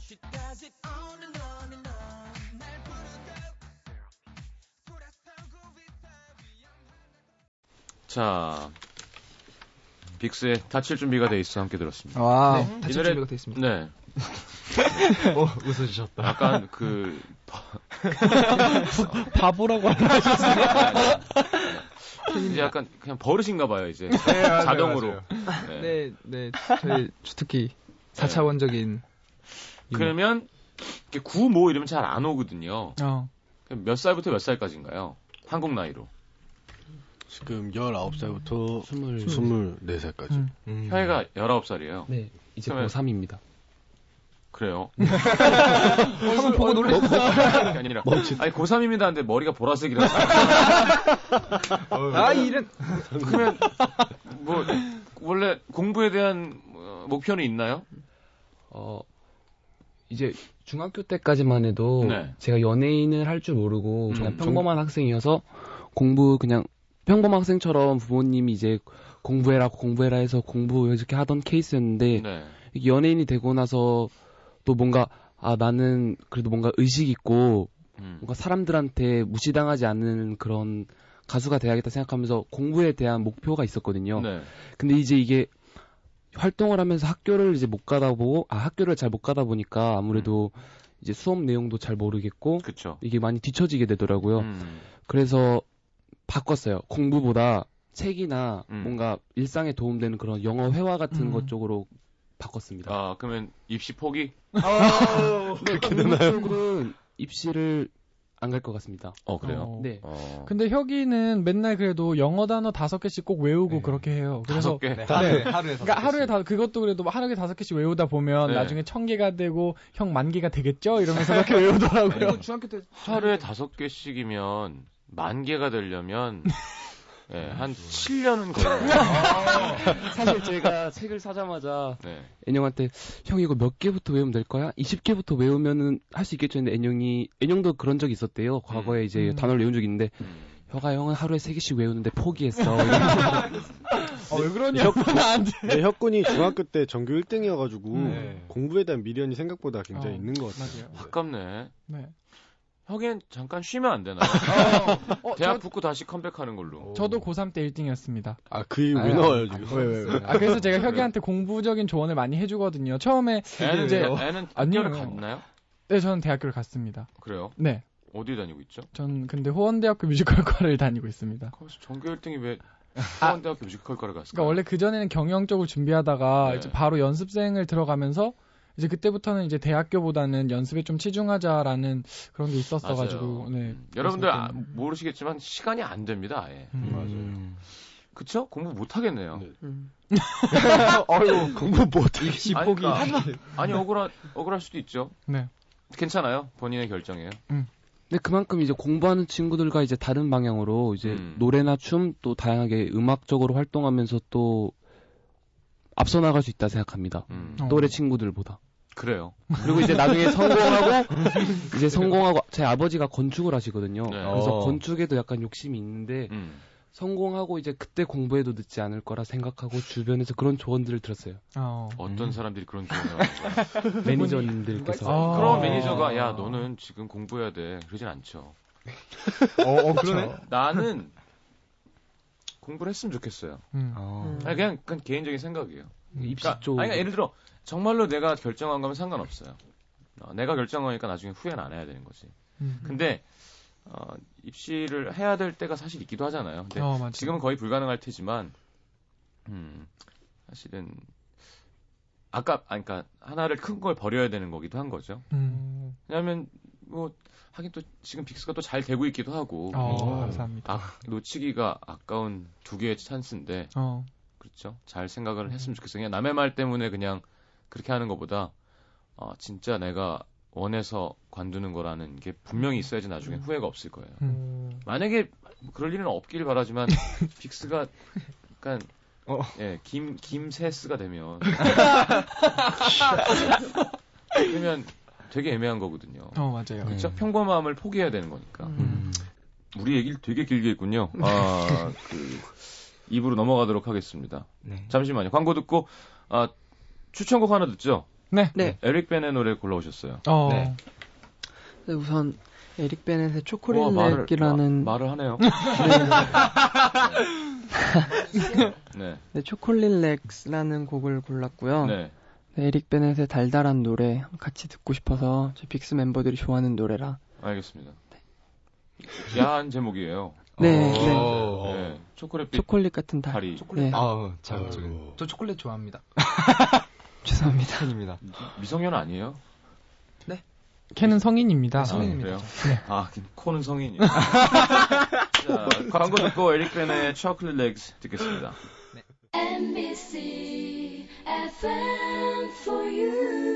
S7: She does it on and on and on. 날 부르고 돌아서고 있어.
S1: 자, 빅스의 다칠 준비가 돼 있어. 함께 들었습니다.
S5: 와,
S1: 네.
S5: 다칠 준비가 돼 있습니다.
S1: 네. (laughs)
S4: 어, 웃으셨다.
S1: 약간 그, (laughs)
S2: 바보라고 하셨어요.
S1: 이제 약간 그냥 버릇인가 봐요, 이제.
S3: 맞아요,
S1: 자동으로.
S3: 맞아요.
S1: 네.
S5: 네, 네. 저희 주특기 4차원적인
S1: 그러면 이렇게 구모 이러면 잘 안 오거든요.
S2: 어.
S1: 몇 살부터 몇 살까지인가요? 한국 나이로.
S3: 지금 19살부터
S8: 스물
S3: 24살까지.
S2: 음.
S1: 혀이가 19살이에요.
S8: 네 이제
S1: 그러면-
S8: 고3입니다.
S1: 그래요. (laughs)
S5: 형을 보고 놀랬어.
S1: 그게 아니라. 아니, 고3입니다. 한데 머리가 보라색이라서. (laughs)
S5: 아, 이런.
S1: 그러면, 뭐, 원래 공부에 대한 어, 목표는 있나요?
S8: 어 이제 중학교 때까지만 해도
S1: 네.
S8: 제가 연예인을 할 줄 모르고
S1: 음,
S8: 그냥
S1: 정-
S8: 평범한 학생이어서 공부 그냥 평범한 학생처럼 부모님이 이제 공부해라 공부해라 해서 공부 이렇게 하던 케이스였는데
S1: 네.
S8: 연예인이 되고 나서 또 뭔가 아 나는 그래도 뭔가 의식 있고
S1: 음.
S8: 뭔가 사람들한테 무시당하지 않는 그런 가수가 돼야겠다 생각하면서 공부에 대한 목표가 있었거든요.
S1: 네.
S8: 근데 이제 이게 활동을 하면서 학교를 이제 못 가다 보고 아 학교를 잘 못 가다 보니까 아무래도 이제 수업 내용도 잘 모르겠고
S1: 그쵸.
S8: 이게 많이 뒤처지게 되더라고요.
S1: 음.
S8: 그래서 바꿨어요. 공부보다 책이나
S1: 음.
S8: 뭔가 일상에 도움되는 그런 영어 회화 같은
S2: 음.
S8: 것 쪽으로 바꿨습니다.
S1: 아, 그러면 입시 포기? (laughs)
S8: 그렇게 되나요? 쪽으로는 입시를 안 갈 것 같습니다.
S1: 어, 그래요?
S2: 어.
S8: 네.
S1: 어.
S2: 근데 혁이는 맨날 그래도 영어 단어 다섯 개씩 꼭 외우고
S4: 네.
S2: 그렇게 해요.
S1: 다섯
S2: 그래서
S1: 개.
S5: 네,
S2: 네.
S5: 하루에
S2: 그러니까 하루에 다 그것도 그래도 뭐 하루에 다섯 개씩 외우다 보면
S1: 네.
S2: 나중에 천 개가 되고 형 만 개가 되겠죠? 이러면서 그렇게 (laughs) 외우더라고요.
S5: 그리고 중학교 때
S1: 하루에 다섯 개씩이면 만 개가 되려면 (laughs) 예, 한 7년은 걸려요. (laughs)
S8: 사실 제가 책을 사자마자
S1: 네.
S8: 애녕한테 형 이거 몇 개부터 외우면 될 거야? 20개부터 외우면은 할 수 있겠죠 했는데 애녕이 애녕도 그런 적이 있었대요. 과거에 이제
S2: 음.
S8: 단어를 외운 적이 있는데
S1: 음.
S8: 혀가 형은 하루에 3개씩 외우는데 포기했어.
S2: 어, (laughs) 왜 그러냐? 나한테.
S3: 네, 혁군이 중학교 때 전교 1등이어가지고
S2: 음.
S3: 공부에 대한 미련이 생각보다 굉장히
S2: 어,
S3: 있는 것 같아요.
S2: 맞아요.
S1: 아깝네.
S2: 네.
S1: 혁엔 잠깐 쉬면 안 되나요?
S2: 어,
S1: 대학
S2: 저,
S1: 붙고 다시 컴백하는 걸로.
S2: 저도 고3 때 1등이었습니다.
S3: 아, 그 이유 왜
S8: 아니,
S3: 나와요,
S8: 아니,
S3: 지금? 왜, 왜, 왜?
S2: 아, 그래서 제가 혁이한테 공부적인 조언을 많이 해주거든요. 처음에,
S1: 애는
S2: 이제-
S1: 애는 학교를
S2: 아니에요.
S1: 갔나요?
S2: 네, 저는 대학교를 갔습니다.
S1: 그래요?
S2: 네.
S1: 어디 다니고 있죠?
S2: 전 근데 호원대학교 뮤지컬과를 다니고 있습니다.
S1: 거기서 전교 1등이 왜
S2: 아.
S1: 서원대학교 뮤지컬과를 갔을까요?
S2: 그러니까 원래 그전에는 경영 쪽을 준비하다가
S1: 네.
S2: 이제 바로 연습생을 들어가면서 이제 그때부터는 이제 대학교보다는 연습에 좀 치중하자라는 그런 게 있었어 가지고
S1: 맞아요.
S2: 네.
S1: 음. 여러분들 아, 모르시겠지만 시간이 안 됩니다. 아예.
S2: 음.
S3: 맞아요.
S1: 그쵸? 공부 못 하겠네요.
S3: 네.
S6: 음. (laughs)
S3: 어휴, 공부 못해.
S5: 입시
S1: 아니,
S5: 포기.
S1: 그러니까 아니 억울한 억울할 수도 있죠.
S2: 네.
S1: 괜찮아요. 본인의 결정이에요.
S8: 근데 그만큼 이제 공부하는 친구들과 이제 다른 방향으로 이제
S1: 음.
S8: 노래나 춤 또 다양하게 음악적으로 활동하면서 또 앞서 나갈 수 있다 생각합니다.
S1: 음.
S2: 어.
S8: 또래 친구들보다.
S1: 그래요.
S8: 그리고 이제 나중에 (laughs) 성공하고 (laughs) 이제 성공하고 제 아버지가 건축을 하시거든요.
S1: 네.
S8: 그래서
S3: 어.
S8: 건축에도 약간 욕심이 있는데
S1: 음.
S8: 성공하고 이제 그때 공부해도 늦지 않을 거라 생각하고 주변에서 그런 조언들을 들었어요.
S2: 어.
S1: 어떤 사람들이 그런 (laughs) 조언을 하는 거야.
S8: 매니저님들께서
S2: 아.
S1: 그럼 매니저가 야 너는 지금 공부해야 돼. 그러진 않죠.
S5: 어, 어, 그러네.
S1: 나는 공부를 했으면 좋겠어요.
S2: 음.
S8: 아,
S1: 아니, 그냥 그건 개인적인 생각이에요.
S8: 입시
S1: 그러니까,
S8: 쪽
S1: 아니, 그러니까 예를 들어 정말로 내가 결정한 거면 상관없어요. 어, 내가 결정하니까 나중에 후회는 안 해야 되는 거지.
S2: 음.
S1: 근데 어, 입시를 해야 될 때가 사실 있기도 하잖아요. 근데
S2: 어.
S1: 지금은 거의 불가능할 테지만 음, 사실은 아까 아니 그러니까 하나를 큰 걸 버려야 되는 거기도 한 거죠.
S2: 음.
S1: 왜냐하면 뭐 하긴 또 지금 빅스가 또 잘 되고 있기도 하고
S2: 어, 감사합니다.
S1: 아, 놓치기가 아까운 두 개의 찬스인데
S2: 어.
S1: 그렇죠. 잘 생각을 했으면 좋겠어요. 그냥 남의 말 때문에 그냥 그렇게 하는 것보다 어, 진짜 내가 원해서 관두는 거라는 게 분명히 있어야지 나중에 후회가 없을 거예요.
S2: 음.
S1: 만약에 뭐 그럴 일은 없길 바라지만 (laughs) 빅스가 약간
S5: 어.
S1: 예, 김 김세스가 되면 (laughs) 그러면 되게 애매한 거거든요.
S2: 어, 맞아요.
S1: 그렇죠? 평범함을 포기해야 되는 거니까.
S8: 음.
S1: 우리 얘기를 되게 길게 했군요. 아, 그 입으로 넘어가도록 하겠습니다.
S8: 네.
S1: 잠시만요. 광고 듣고 아, 추천곡 하나 듣죠.
S2: 네.
S6: 네.
S1: 에릭 벤의 노래 골라오셨어요.
S2: 어.
S1: 네.
S6: 네, 우선 에릭 베넷의
S1: 우와,
S6: Chocolate Leg이라는
S1: 마- 말을 하네요. 네. (laughs)
S6: 네, Chocolate Legs라는 곡을 골랐고요.
S1: 네.
S6: 네, 에릭 베넷의 달달한 노래 같이 듣고 싶어서 저희 빅스 멤버들이 좋아하는 노래라
S1: 알겠습니다. 야한 제목이에요.
S6: 네,
S3: 어.
S6: 네.
S4: 어.
S1: 네. 초콜릿빛
S6: 초콜릿 같은 달.
S1: 다리.
S6: 네.
S4: 아, 잘 저기
S3: 아이고.
S5: 저 초콜릿 좋아합니다. (laughs)
S6: 죄송합니다.
S4: 팬입니다.
S1: 미성년 아니에요?
S2: 캔은 성인입니다.
S1: 아,
S5: 성인입니다.
S1: 그래요? 아, 코는 성인이요. (laughs) 자, 광고 듣고 에릭 벤의 초콜릿 레그스 듣겠습니다.
S9: NBC FM for you.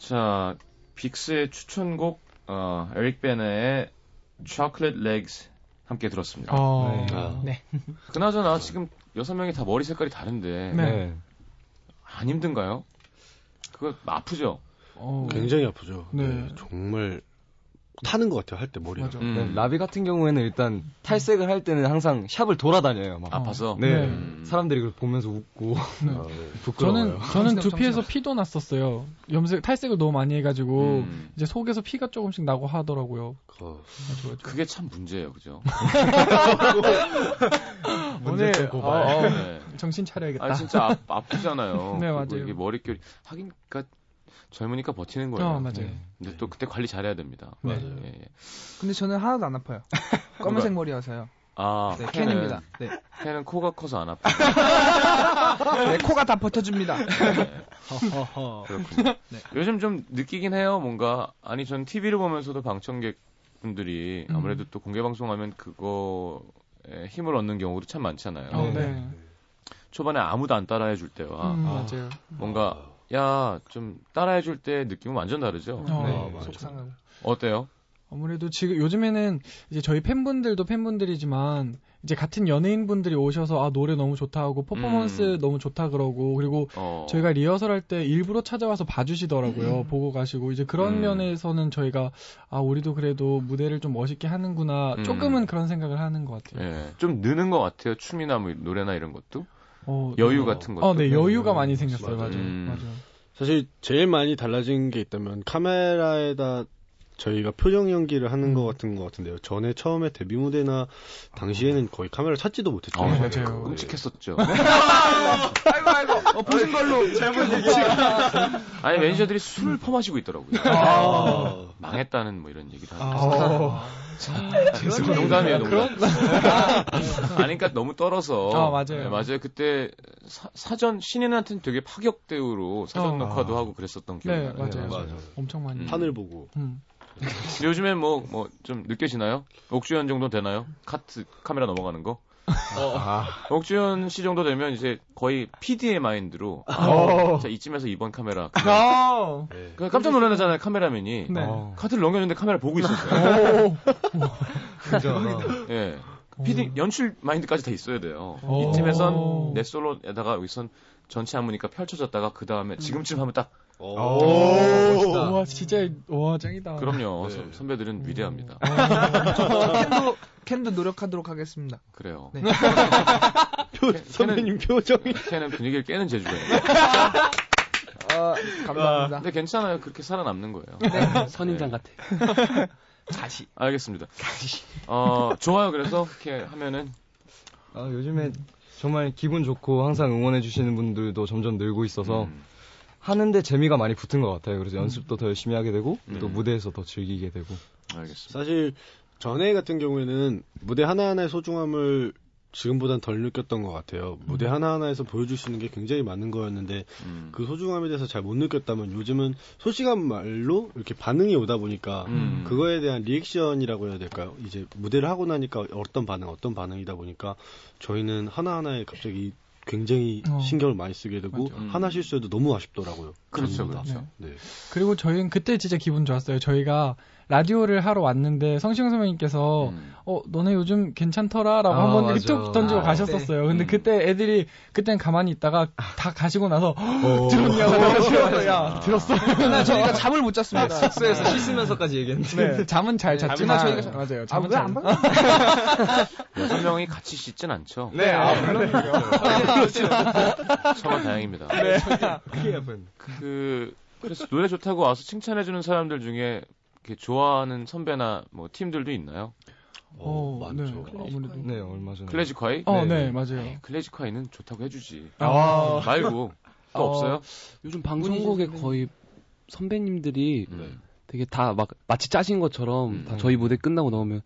S1: 자, 빅스의 추천곡, 어, 에릭 베네의 Chocolate Legs 함께 들었습니다.
S2: 어,
S3: 아.
S2: 네. (laughs)
S1: 그나저나 지금 여섯 명이 다 머리 색깔이 다른데
S2: 네.
S1: 안 힘든가요? 그거 아프죠?
S2: 어,
S3: 굉장히 아프죠.
S2: 네.
S3: 네, 정말 타는 것 같아요. 할 때 머리가.
S2: 맞아.
S1: 음.
S4: 네, 라비 같은 경우에는 일단 탈색을 할 때는 항상 샵을 돌아다녀요. 막.
S1: 아파서?
S4: 네.
S1: 음.
S4: 사람들이 그걸 보면서 웃고
S2: 네. (laughs)
S3: 아, 네.
S4: 부끄러워요.
S2: 저는 저는 두피에서. 피도 났었어요. 염색 탈색을 너무 많이 해가지고
S1: 음.
S2: 이제 속에서 피가 조금씩 나고 하더라고요.
S3: 어.
S1: 그게 참 문제예요, 그죠? (laughs) (laughs)
S2: 오늘
S3: 고발.
S2: 어, 어,
S1: 네.
S2: 정신 차려야겠다.
S1: 아 진짜 아, 아프잖아요.
S2: 네, 맞아요.
S1: 이게 머릿결 하긴 그러니까 젊으니까 버티는 거예요.
S2: 어, 맞아요.
S1: 근데 또 그때 관리 잘해야 됩니다.
S2: 네.
S3: 맞아요.
S1: 예, 예.
S5: 근데 저는 하나도 안 아파요. (laughs) 검은색 머리여서요.
S1: 아,
S5: 네,
S1: 캔은-
S5: 캔입니다. 네.
S1: 캔은 코가 커서 안 아파. (laughs)
S5: 네, 코가 다 버텨줍니다.
S1: 네. 그렇군요. 요즘 좀 느끼긴 해요. 뭔가 아니 전 TV를 보면서도 방청객 분들이
S2: 음.
S1: 아무래도 또 공개 방송하면 그거에 힘을 얻는 경우도 참 많잖아요.
S2: 어,
S3: 네.
S2: 네.
S1: 초반에 아무도 안 따라해 줄 때와
S2: 음,
S3: 아.
S2: 맞아요.
S1: 뭔가 야 좀 따라해 줄 때 느낌은 완전 다르죠.
S2: 어.
S3: 네, 맞아요.
S5: 속상하고.
S1: 어때요?
S2: 아무래도 지금 요즘에는 이제 저희 팬분들도 팬분들이지만 이제 같은 연예인분들이 오셔서 아 노래 너무 좋다 하고 퍼포먼스
S1: 음.
S2: 너무 좋다 그러고 그리고
S1: 어.
S2: 저희가 리허설 할 때 일부러 찾아와서 봐주시더라고요. 보고 가시고 이제 그런
S1: 음.
S2: 면에서는 저희가 아 우리도 그래도 무대를 좀 멋있게 하는구나
S1: 음.
S2: 조금은 그런 생각을 하는 것 같아요.
S1: 예, 좀 느는 것 같아요. 춤이나 뭐 노래나 이런 것도
S2: 어,
S1: 여유
S3: 어.
S1: 같은 것도.
S2: 어, 네 여유가 많이 생겼어요.
S3: 맞아요.
S2: 맞아요.
S1: 음.
S2: 맞아요.
S3: 사실 제일 많이 달라진 게 있다면 카메라에다 저희가 표정 연기를 하는
S2: 음.
S3: 것 같은 것 같은데요. 전에 처음에 데뷔 무대나 당시에는 거의 카메라 찾지도 못했죠.
S1: 어,
S2: 네,
S1: 맞아요.
S2: 맞아요.
S1: 끔찍했었죠.
S5: 아이고 아이고. 어, 보신 걸로 잘못 얘기.
S1: 아니 매니저들이 술을 퍼마시고 있더라고요.
S3: 아.
S1: 망했다는 뭐 이런 얘기도 하고.
S2: 어.
S1: 농담이에요, 농담. 아니, 그러니까 너무 떨어서.
S2: 아, 맞아요.
S1: 네, 맞아요. 그때 사, 전 신인한테는 되게 파격 대우로 사전
S2: 어.
S1: 녹화도 하고 그랬었던 기억이
S2: 네,
S1: 나요.
S2: 맞아요.
S3: 맞아요.
S2: 엄청 많이.
S1: 음.
S3: 하늘 보고.
S2: 음. (laughs)
S1: 요즘엔 뭐, 뭐, 좀 느껴지나요? 옥주현 정도 되나요? 카트, 카메라 넘어가는 거? (laughs)
S3: 아.
S1: 옥주현 씨 정도 되면 이제 거의 PD의 마인드로.
S2: 어.
S1: 자, 이쯤에서 이번 카메라.
S2: 아.
S3: 네.
S1: 그 깜짝 놀라잖아요, 카메라맨이.
S2: 네.
S4: 어.
S1: 카드를 넘겼는데 카메라 보고 있었어요.
S2: 오.
S4: 그죠.
S1: 예. PD 연출 마인드까지 다 있어야 돼요.
S2: 오.
S1: 이쯤에선 내 솔로에다가 여기선 전체 안무니까 펼쳐졌다가 그 다음에 지금쯤 하면 딱
S3: 오.
S4: 멋있다.
S2: 와 진짜 와 짱이다.
S1: 그럼요.
S3: 네.
S1: 선- 선배들은 위대합니다.
S5: 캔도 캔도 노력하도록 하겠습니다.
S1: 그래요.
S5: 네.
S3: 표, (laughs) 선배님 표정이.
S1: 걔는 분위기를 깨는 재주가 있는.
S5: 아, 감사합니다.
S1: 근데 괜찮아요. 그렇게 살아남는 거예요.
S2: 네.
S8: 선인장 같아. (laughs)
S5: 다시.
S1: 알겠습니다. 어, 좋아요. 그래서 그렇게 하면은
S4: 아, 요즘에 정말 기분 좋고 항상 응원해 주시는 분들도 점점 늘고 있어서
S1: 음,
S4: 하는데 재미가 많이 붙은 것 같아요. 그래서 연습도 더 열심히 하게 되고 또
S1: 음.
S4: 무대에서 더 즐기게 되고.
S1: 알겠습니다.
S3: 사실 전에 같은 경우에는 무대 하나하나의 소중함을 지금보단 덜 느꼈던 것 같아요. 무대 하나하나에서 보여줄 수 있는 게 굉장히 많은 거였는데
S1: 음.
S3: 그 소중함에 대해서 잘 못 느꼈다면 요즘은 솔직한 말로 이렇게 반응이 오다 보니까
S1: 음.
S3: 그거에 대한 리액션이라고 해야 될까요? 이제 무대를 하고 나니까 어떤 반응, 어떤 반응이다 보니까 저희는 하나하나에 갑자기 굉장히
S2: 어.
S3: 신경을 많이 쓰게 되고
S1: 맞아. 음.
S3: 하나 실수해도 너무 아쉽더라고요.
S1: 그렇죠,
S3: 저희보다.
S1: 그렇죠.
S3: 네.
S2: 그리고 저희는 그때 진짜 기분 좋았어요. 저희가 라디오를 하러 왔는데 성시경 선배님께서
S1: 음.
S2: 어 너네 요즘 괜찮더라라고
S4: 아,
S2: 한번. 툭 던지고
S5: 아,
S2: 가셨었어요. 근데
S1: 음.
S2: 그때 애들이 그땐 가만히 있다가 다 가시고 나서
S3: 어.
S2: 들었냐고 야 들었어.
S5: 그날 저희가 잠을 못 잤습니다.
S4: 숙소에서 씻으면서까지 얘기했는데.
S2: 네, 잠은 잘 잤지만
S5: 그날 저희가
S2: 맞아요.
S5: 아,
S2: 잠은
S5: 왜안
S2: 잘.
S5: 봐? (laughs)
S1: 여섯 명이 같이 씻진 않죠.
S4: 네, 아, 물론이죠. (laughs) (laughs)
S1: 정말 다행입니다.
S4: 크게 아픈.
S1: 그 그래서 노래 좋다고 와서 칭찬해 주는 사람들 중에 이렇게 좋아하는 선배나 뭐 팀들도 있나요?
S3: 어,
S2: 어,
S3: 많죠.
S2: 네, 아무래도.
S4: 네, 얼마 전에.
S1: 클래식화이?
S2: 어,
S4: 네.
S2: 네, 맞아요.
S1: 클래식화이는 좋다고 해주지.
S2: 아.
S1: 말고 또
S8: 어,
S1: 없어요?
S8: 요즘 방송국에 거의 선배님들이
S1: 음.
S8: 되게 다 막 마치 짜신 것처럼
S1: 음.
S8: 다 저희 무대 끝나고 나오면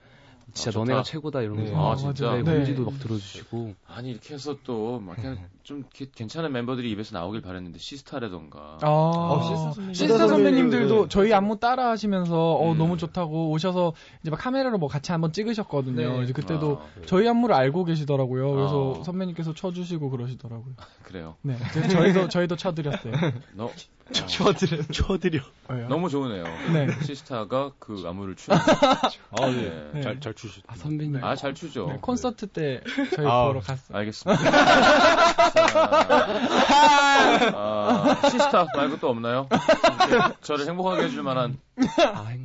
S8: 진짜
S1: 아.
S8: 너네가 최고다 이러면서
S4: 네.
S1: 아, 진짜?
S8: 네,
S2: 네.
S8: 공지도 막 들어주시고
S1: 아니 이렇게 해서 또 막 그냥 좀 이렇게 괜찮은 멤버들이 입에서 나오길 바랬는데 시스타라던가
S2: 아,
S4: 어, 시스타 선배님.
S2: 시스타 선배님들도
S3: 네.
S2: 저희 안무 따라 하시면서 어,
S1: 음.
S2: 너무 좋다고 오셔서 이제 막 카메라로 뭐 같이 한번 찍으셨거든요.
S5: 네.
S2: 이제 그때도
S1: 아,
S2: 저희 안무를 알고 계시더라고요. 그래서
S1: 아.
S2: 선배님께서 쳐주시고 그러시더라고요.
S1: 그래요.
S2: 네, (laughs) 저희도 저희도 쳐드렸어요.
S1: 너 (laughs)
S3: 쳐드려.
S2: 왜요?
S1: 너무 좋으네요.
S2: 네.
S1: 시스타가 그 안무를 추는. (laughs)
S3: 아, 네.
S2: 네.
S3: 잘, 잘 추시.
S8: 아 선배님
S1: 아 잘 추죠.
S2: 네, 콘서트 때 저희
S3: 아.
S2: 보러 갔어요.
S1: 알겠습니다. 자, (laughs) 아, 시스타 말고 또 없나요? 저를 행복하게 해줄 만한
S8: 아, 행...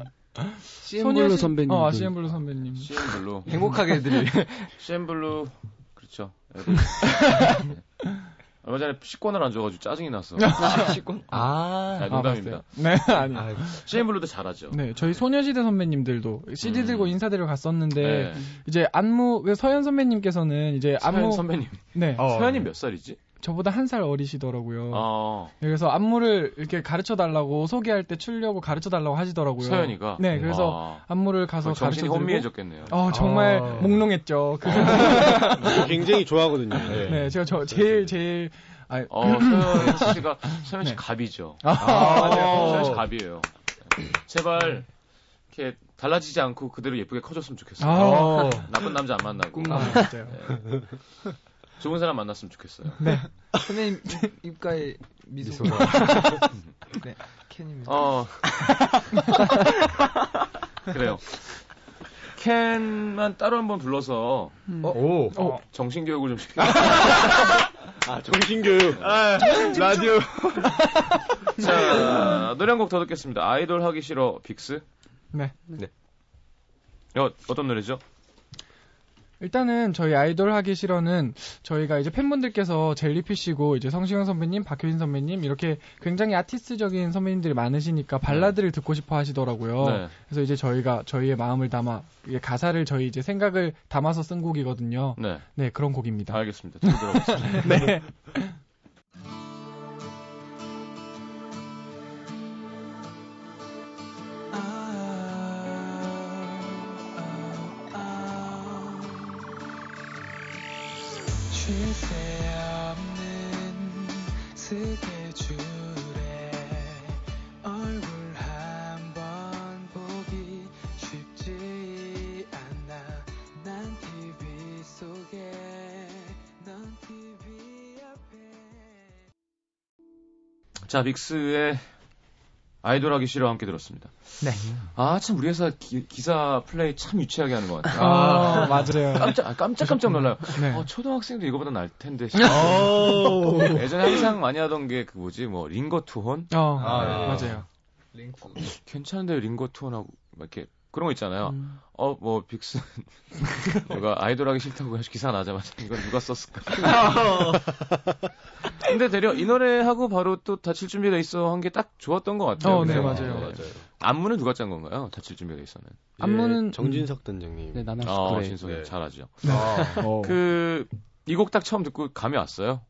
S8: CN블루 선배님
S2: 어, CN블루 선배님.
S1: CN블루.
S4: 행복하게 해드릴.
S1: CN블루 그렇죠. 얼마 전에 식권을 안 줘가지고 짜증이 났어. (laughs)
S4: 식권? 아.
S1: 아, 농담입니다.
S2: 네, 아니.
S4: 아,
S1: CM블루도 잘하죠.
S2: 네, 저희 소녀시대 선배님들도 CD
S1: 음.
S2: 들고 인사드리러 갔었는데
S1: 네.
S2: 이제 안무 그 서현 선배님께서는 이제
S1: 서현
S2: 안무
S1: 선배님.
S2: 네
S4: 어.
S1: 서현이 몇 살이지?
S2: 저보다 한 살 어리시더라고요.
S1: 어,
S2: 그래서 안무를 이렇게 가르쳐 달라고 소개할 때 추려고 가르쳐 달라고 하시더라고요.
S1: 서현이가.
S2: 네, 그래서
S1: 아,
S2: 안무를 가서 가르쳐
S1: 정신이
S2: 드리고
S1: 혼미해졌겠네요.
S2: 어, 정말
S4: 아.
S2: 몽롱했죠. 그 (laughs)
S3: 굉장히 좋아하거든요. 네.
S2: 네, 제가 저 제일 제일 아,
S1: 어, 서현 씨가 서현 씨
S2: 네.
S1: 갑이죠.
S2: 아, 맞아요.
S1: 서현 씨 갑이에요. 제발 이렇게 달라지지 않고 그대로 예쁘게 커졌으면 좋겠어요.
S2: 아,
S1: 나쁜 남자 안 만나고
S2: 꿈 아, 진짜요.
S1: 좋은 사람 만났으면 좋겠어요. (laughs)
S5: 선배님 입- 입가에 미소가. (laughs) 네, 캔입니다.
S1: 어. (laughs) 그래요. 캔만 따로 한번 불러서
S4: 오.
S2: 어,
S1: 정신 교육을 좀 시켜.
S3: 아, 정신 교육.
S4: 라디오.
S1: 자, 노래 한 곡 더 듣겠습니다. 아이돌 하기 싫어 빅스.
S2: 네.
S1: 어, 어떤 노래죠?
S2: 일단은 저희 아이돌 하기 싫어는 저희가 이제 팬분들께서 젤리피시고 이제 성시경 선배님, 박효신 선배님 이렇게 굉장히 아티스트적인 선배님들이 많으시니까 발라드를 듣고 싶어 하시더라고요.
S1: 네.
S2: 그래서 이제 저희가 저희의 마음을 담아 가사를 저희 이제 생각을 담아서 쓴 곡이거든요.
S1: 네.
S2: 네, 그런 곡입니다.
S1: 알겠습니다. 듣고 들어보겠습니다. (laughs)
S2: 네. (laughs)
S7: 쉴새 없는 스케줄에 얼굴 한 번 보기 쉽지 않아 난 TV 속에 넌 TV 앞에
S1: 자, 빅스의 아이돌 하기 싫어 함께 들었습니다.
S2: 네.
S1: 아, 참, 우리 회사 기, 사 플레이 참 유치하게 하는 것 같아요.
S2: 아, 맞아요.
S1: 깜짝, 아, 깜짝 깜짝 놀라요.
S2: 네.
S1: 어, 초등학생도 이거보다 날 텐데.
S3: 오. (laughs)
S1: 예전에 항상 많이 하던 게 그 뭐지, 뭐, 링거 투혼?
S2: 어,
S4: 아, 네.
S2: 맞아요.
S1: 괜찮은데요, 링거 투혼하고, 막 이렇게, 그런 거 있잖아요.
S2: 음.
S1: 어, 뭐, 빅스. 누가 (laughs) 아이돌 하기 싫다고 기사 나자마자 이건 누가 썼을까. (laughs) 근데 되려 이 노래하고 바로 또 다칠 준비가 있어 한 게 딱 좋았던 것 같아요.
S2: 어, 네,
S1: 그래서.
S2: 맞아요.
S3: 맞아요.
S1: 안무는 누가 짠 건가요? 다칠 준비가 있어는.
S2: 안무는-
S3: 예, 정진석 단장님.
S8: 네, 나나
S1: 아,
S8: 그래.
S1: 진성
S3: 네.
S1: 잘 하죠.
S2: 어.
S1: 그, 이 곡 딱 처음 듣고 감이 왔어요.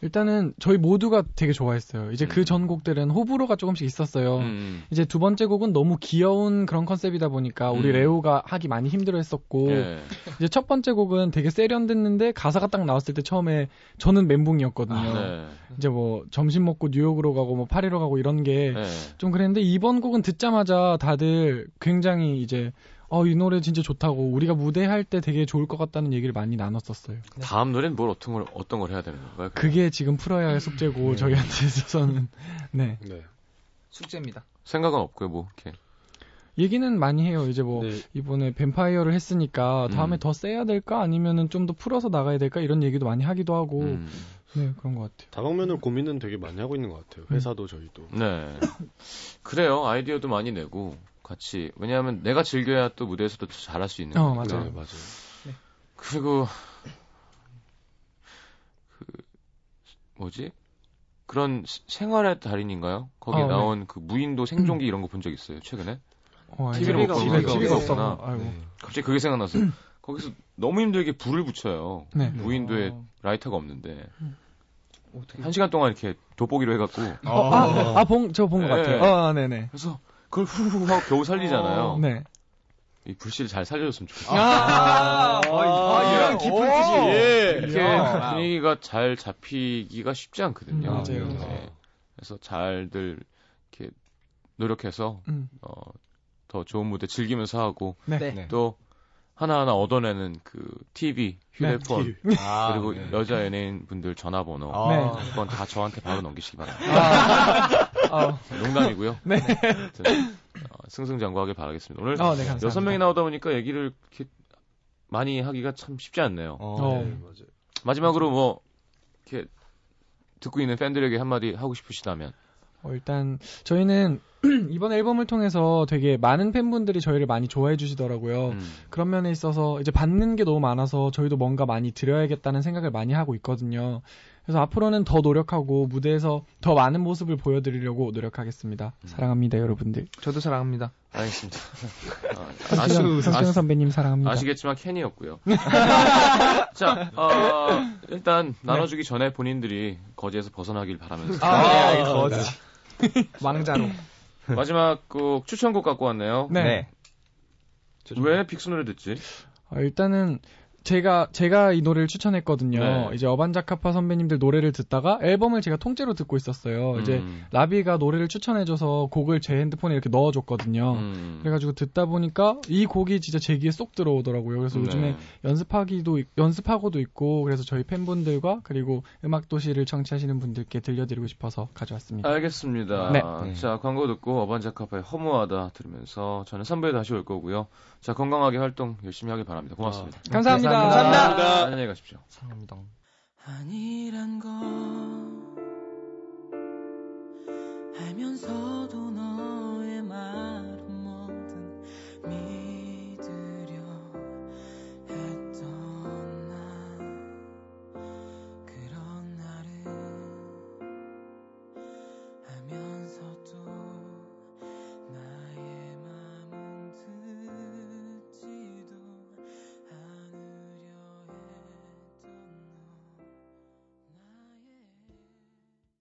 S2: 일단은 저희 모두가 되게 좋아했어요. 이제 그전 곡들은 호불호가 조금씩 있었어요.
S1: 음.
S2: 이제 두 번째 곡은 너무 귀여운 그런 컨셉이다 보니까 우리
S1: 음.
S2: 레오가 하기 많이 힘들어했었고
S1: 예.
S2: 이제 첫 번째 곡은 되게 세련됐는데 가사가 딱 나왔을 때 처음에 저는 멘붕이었거든요.
S1: 네.
S2: 이제 뭐 점심 먹고 뉴욕으로 가고 뭐 파리로 가고 이런 게좀
S1: 네.
S2: 그랬는데 이번 곡은 듣자마자 다들 굉장히 이제 어 이 노래 진짜 좋다고 우리가 무대 할 때 되게 좋을 것 같다는 얘기를 많이 나눴었어요.
S1: 다음 노래는 뭘 어떤 걸 어떤 걸 해야 되는 건가요?
S2: 그게 지금 풀어야 할 숙제고 저희한테 있어서는 (laughs) 네
S3: 네.
S5: 숙제입니다.
S1: 생각은 없고요, 뭐 이렇게.
S2: 얘기는 많이 해요. 이제 뭐
S3: 네.
S2: 이번에 뱀파이어를 했으니까 다음에
S1: 음.
S2: 더 세야 될까 아니면은 좀 더 풀어서 나가야 될까 이런 얘기도 많이 하기도 하고
S1: 음.
S2: 네 그런 것 같아요.
S3: 다방면을 고민은 되게 많이 하고 있는 것 같아요. 회사도 저희도.
S1: 네. (laughs) 그래요. 아이디어도 많이 내고 같이 왜냐하면 내가 즐겨야 또 무대에서도 잘할 수 있는
S2: 어,
S1: 거니까.
S2: 맞아요.
S3: 네, 맞아요.
S1: 그리고 그 뭐지? 그런 시- 생활의 달인인가요? 거기
S2: 어, 네.
S1: 나온 그 무인도 생존기 이런 거 본 적 있어요, 최근에?
S2: 어, 아니요.
S1: 못
S2: TV가
S1: 보니까
S2: TV가
S1: 없구나.
S2: 아이고
S1: 갑자기 그게 생각났어요. 거기서 너무 힘들게 불을 붙여요.
S2: 네.
S1: 무인도에
S5: 어.
S1: 라이터가 없는데
S5: 어떻게
S1: 한 시간 동안 이렇게 돋보기로 해갖고
S2: 어, 아, 아, 본, 저 본것
S1: 네.
S2: 같아요. 아, 네네.
S1: 그래서 그걸 후후 하고 겨우 살리잖아요.
S2: 네.
S1: 이 불씨를 잘 살려줬으면 좋겠어요.
S2: 아,
S1: 아,
S5: 이런 깊은 뜻이.
S1: 예. 이렇게
S5: 야.
S1: 분위기가 잘 잡히기가 쉽지 않거든요.
S2: 음, 맞아요.
S1: 예. 그래서 잘들 이렇게 노력해서
S2: 음.
S1: 어, 더 좋은 무대 즐기면서 하고
S2: 네.
S5: 네.
S1: 또 하나하나 얻어내는 그 TV, 휴대폰
S4: 아,
S1: 그리고
S4: 네.
S1: 여자 연예인 분들 전화번호
S4: 아.
S2: 네.
S1: 그건 다 저한테 바로 넘기시기 바랍니다.
S2: 아,
S1: 농담이고요.
S2: 네.
S1: 하여튼, 어, 승승장구하게 바라겠습니다. 오늘
S2: 어, 네.
S1: 여섯 명이 나오다 보니까 얘기를 이렇게 많이 하기가 참 쉽지 않네요.
S4: 어,
S2: 어.
S3: 네, 맞아요.
S1: 마지막으로 뭐 이렇게 듣고 있는 팬들에게 한마디 하고 싶으시다면
S2: 어, 일단 저희는 (clears throat) 이번 앨범을 통해서 되게 많은 팬분들이 저희를 많이 좋아해 주시더라고요.
S1: 음,
S2: 그런 면에 있어서 이제 받는 게 너무 많아서 저희도 뭔가 많이 드려야겠다는 생각을 많이 하고 있거든요. 그래서 앞으로는 더 노력하고 무대에서 더 많은 모습을 보여드리려고 노력하겠습니다.
S1: 음.
S2: 사랑합니다, 여러분들.
S5: 저도 사랑합니다.
S1: 알겠습니다. (laughs) 어,
S2: 성시경, 성시경
S1: 아시,
S2: 선배님 사랑합니다.
S1: 아시겠지만 캔이었고요. (laughs) 자, 어, 일단 나눠주기 전에 본인들이 거지에서 벗어나길 바라면서
S5: 아,
S4: 네, 거지. (laughs)
S5: 왕자로.
S1: 마지막 곡 추천곡 갖고 왔네요.
S2: 네.
S1: 왜 빅스 노래 듣지?
S2: 어, 일단은 제가 제가 이 노래를 추천했거든요.
S1: 네.
S2: 이제 어반자카파 선배님들 노래를 듣다가 앨범을 제가 통째로 듣고 있었어요. 이제
S1: 음,
S2: 라비가 노래를 추천해줘서 곡을 제 핸드폰에 이렇게 넣어줬거든요.
S1: 음.
S2: 그래가지고 듣다 보니까 이 곡이 진짜 제 귀에 쏙 들어오더라고요. 그래서 요즘에
S1: 네.
S2: 연습하기도 있- 연습하고도 있고 그래서 저희 팬분들과 그리고 음악 도시를 청취하시는 분들께 들려드리고 싶어서 가져왔습니다.
S1: 알겠습니다.
S2: 네.
S1: 자, 광고 듣고 어반자카파의 허무하다 들으면서 저는 3부에 다시 올 거고요. 자 건강하게 활동 열심히 하길 바랍니다. 고맙습니다.
S2: 아, 감사합니다.
S1: 감사합니다. 감사합니다. 안녕히 가십시오.
S4: 사랑합니다.
S7: 아니란 건 알면서도 너의 말은 뭐든 미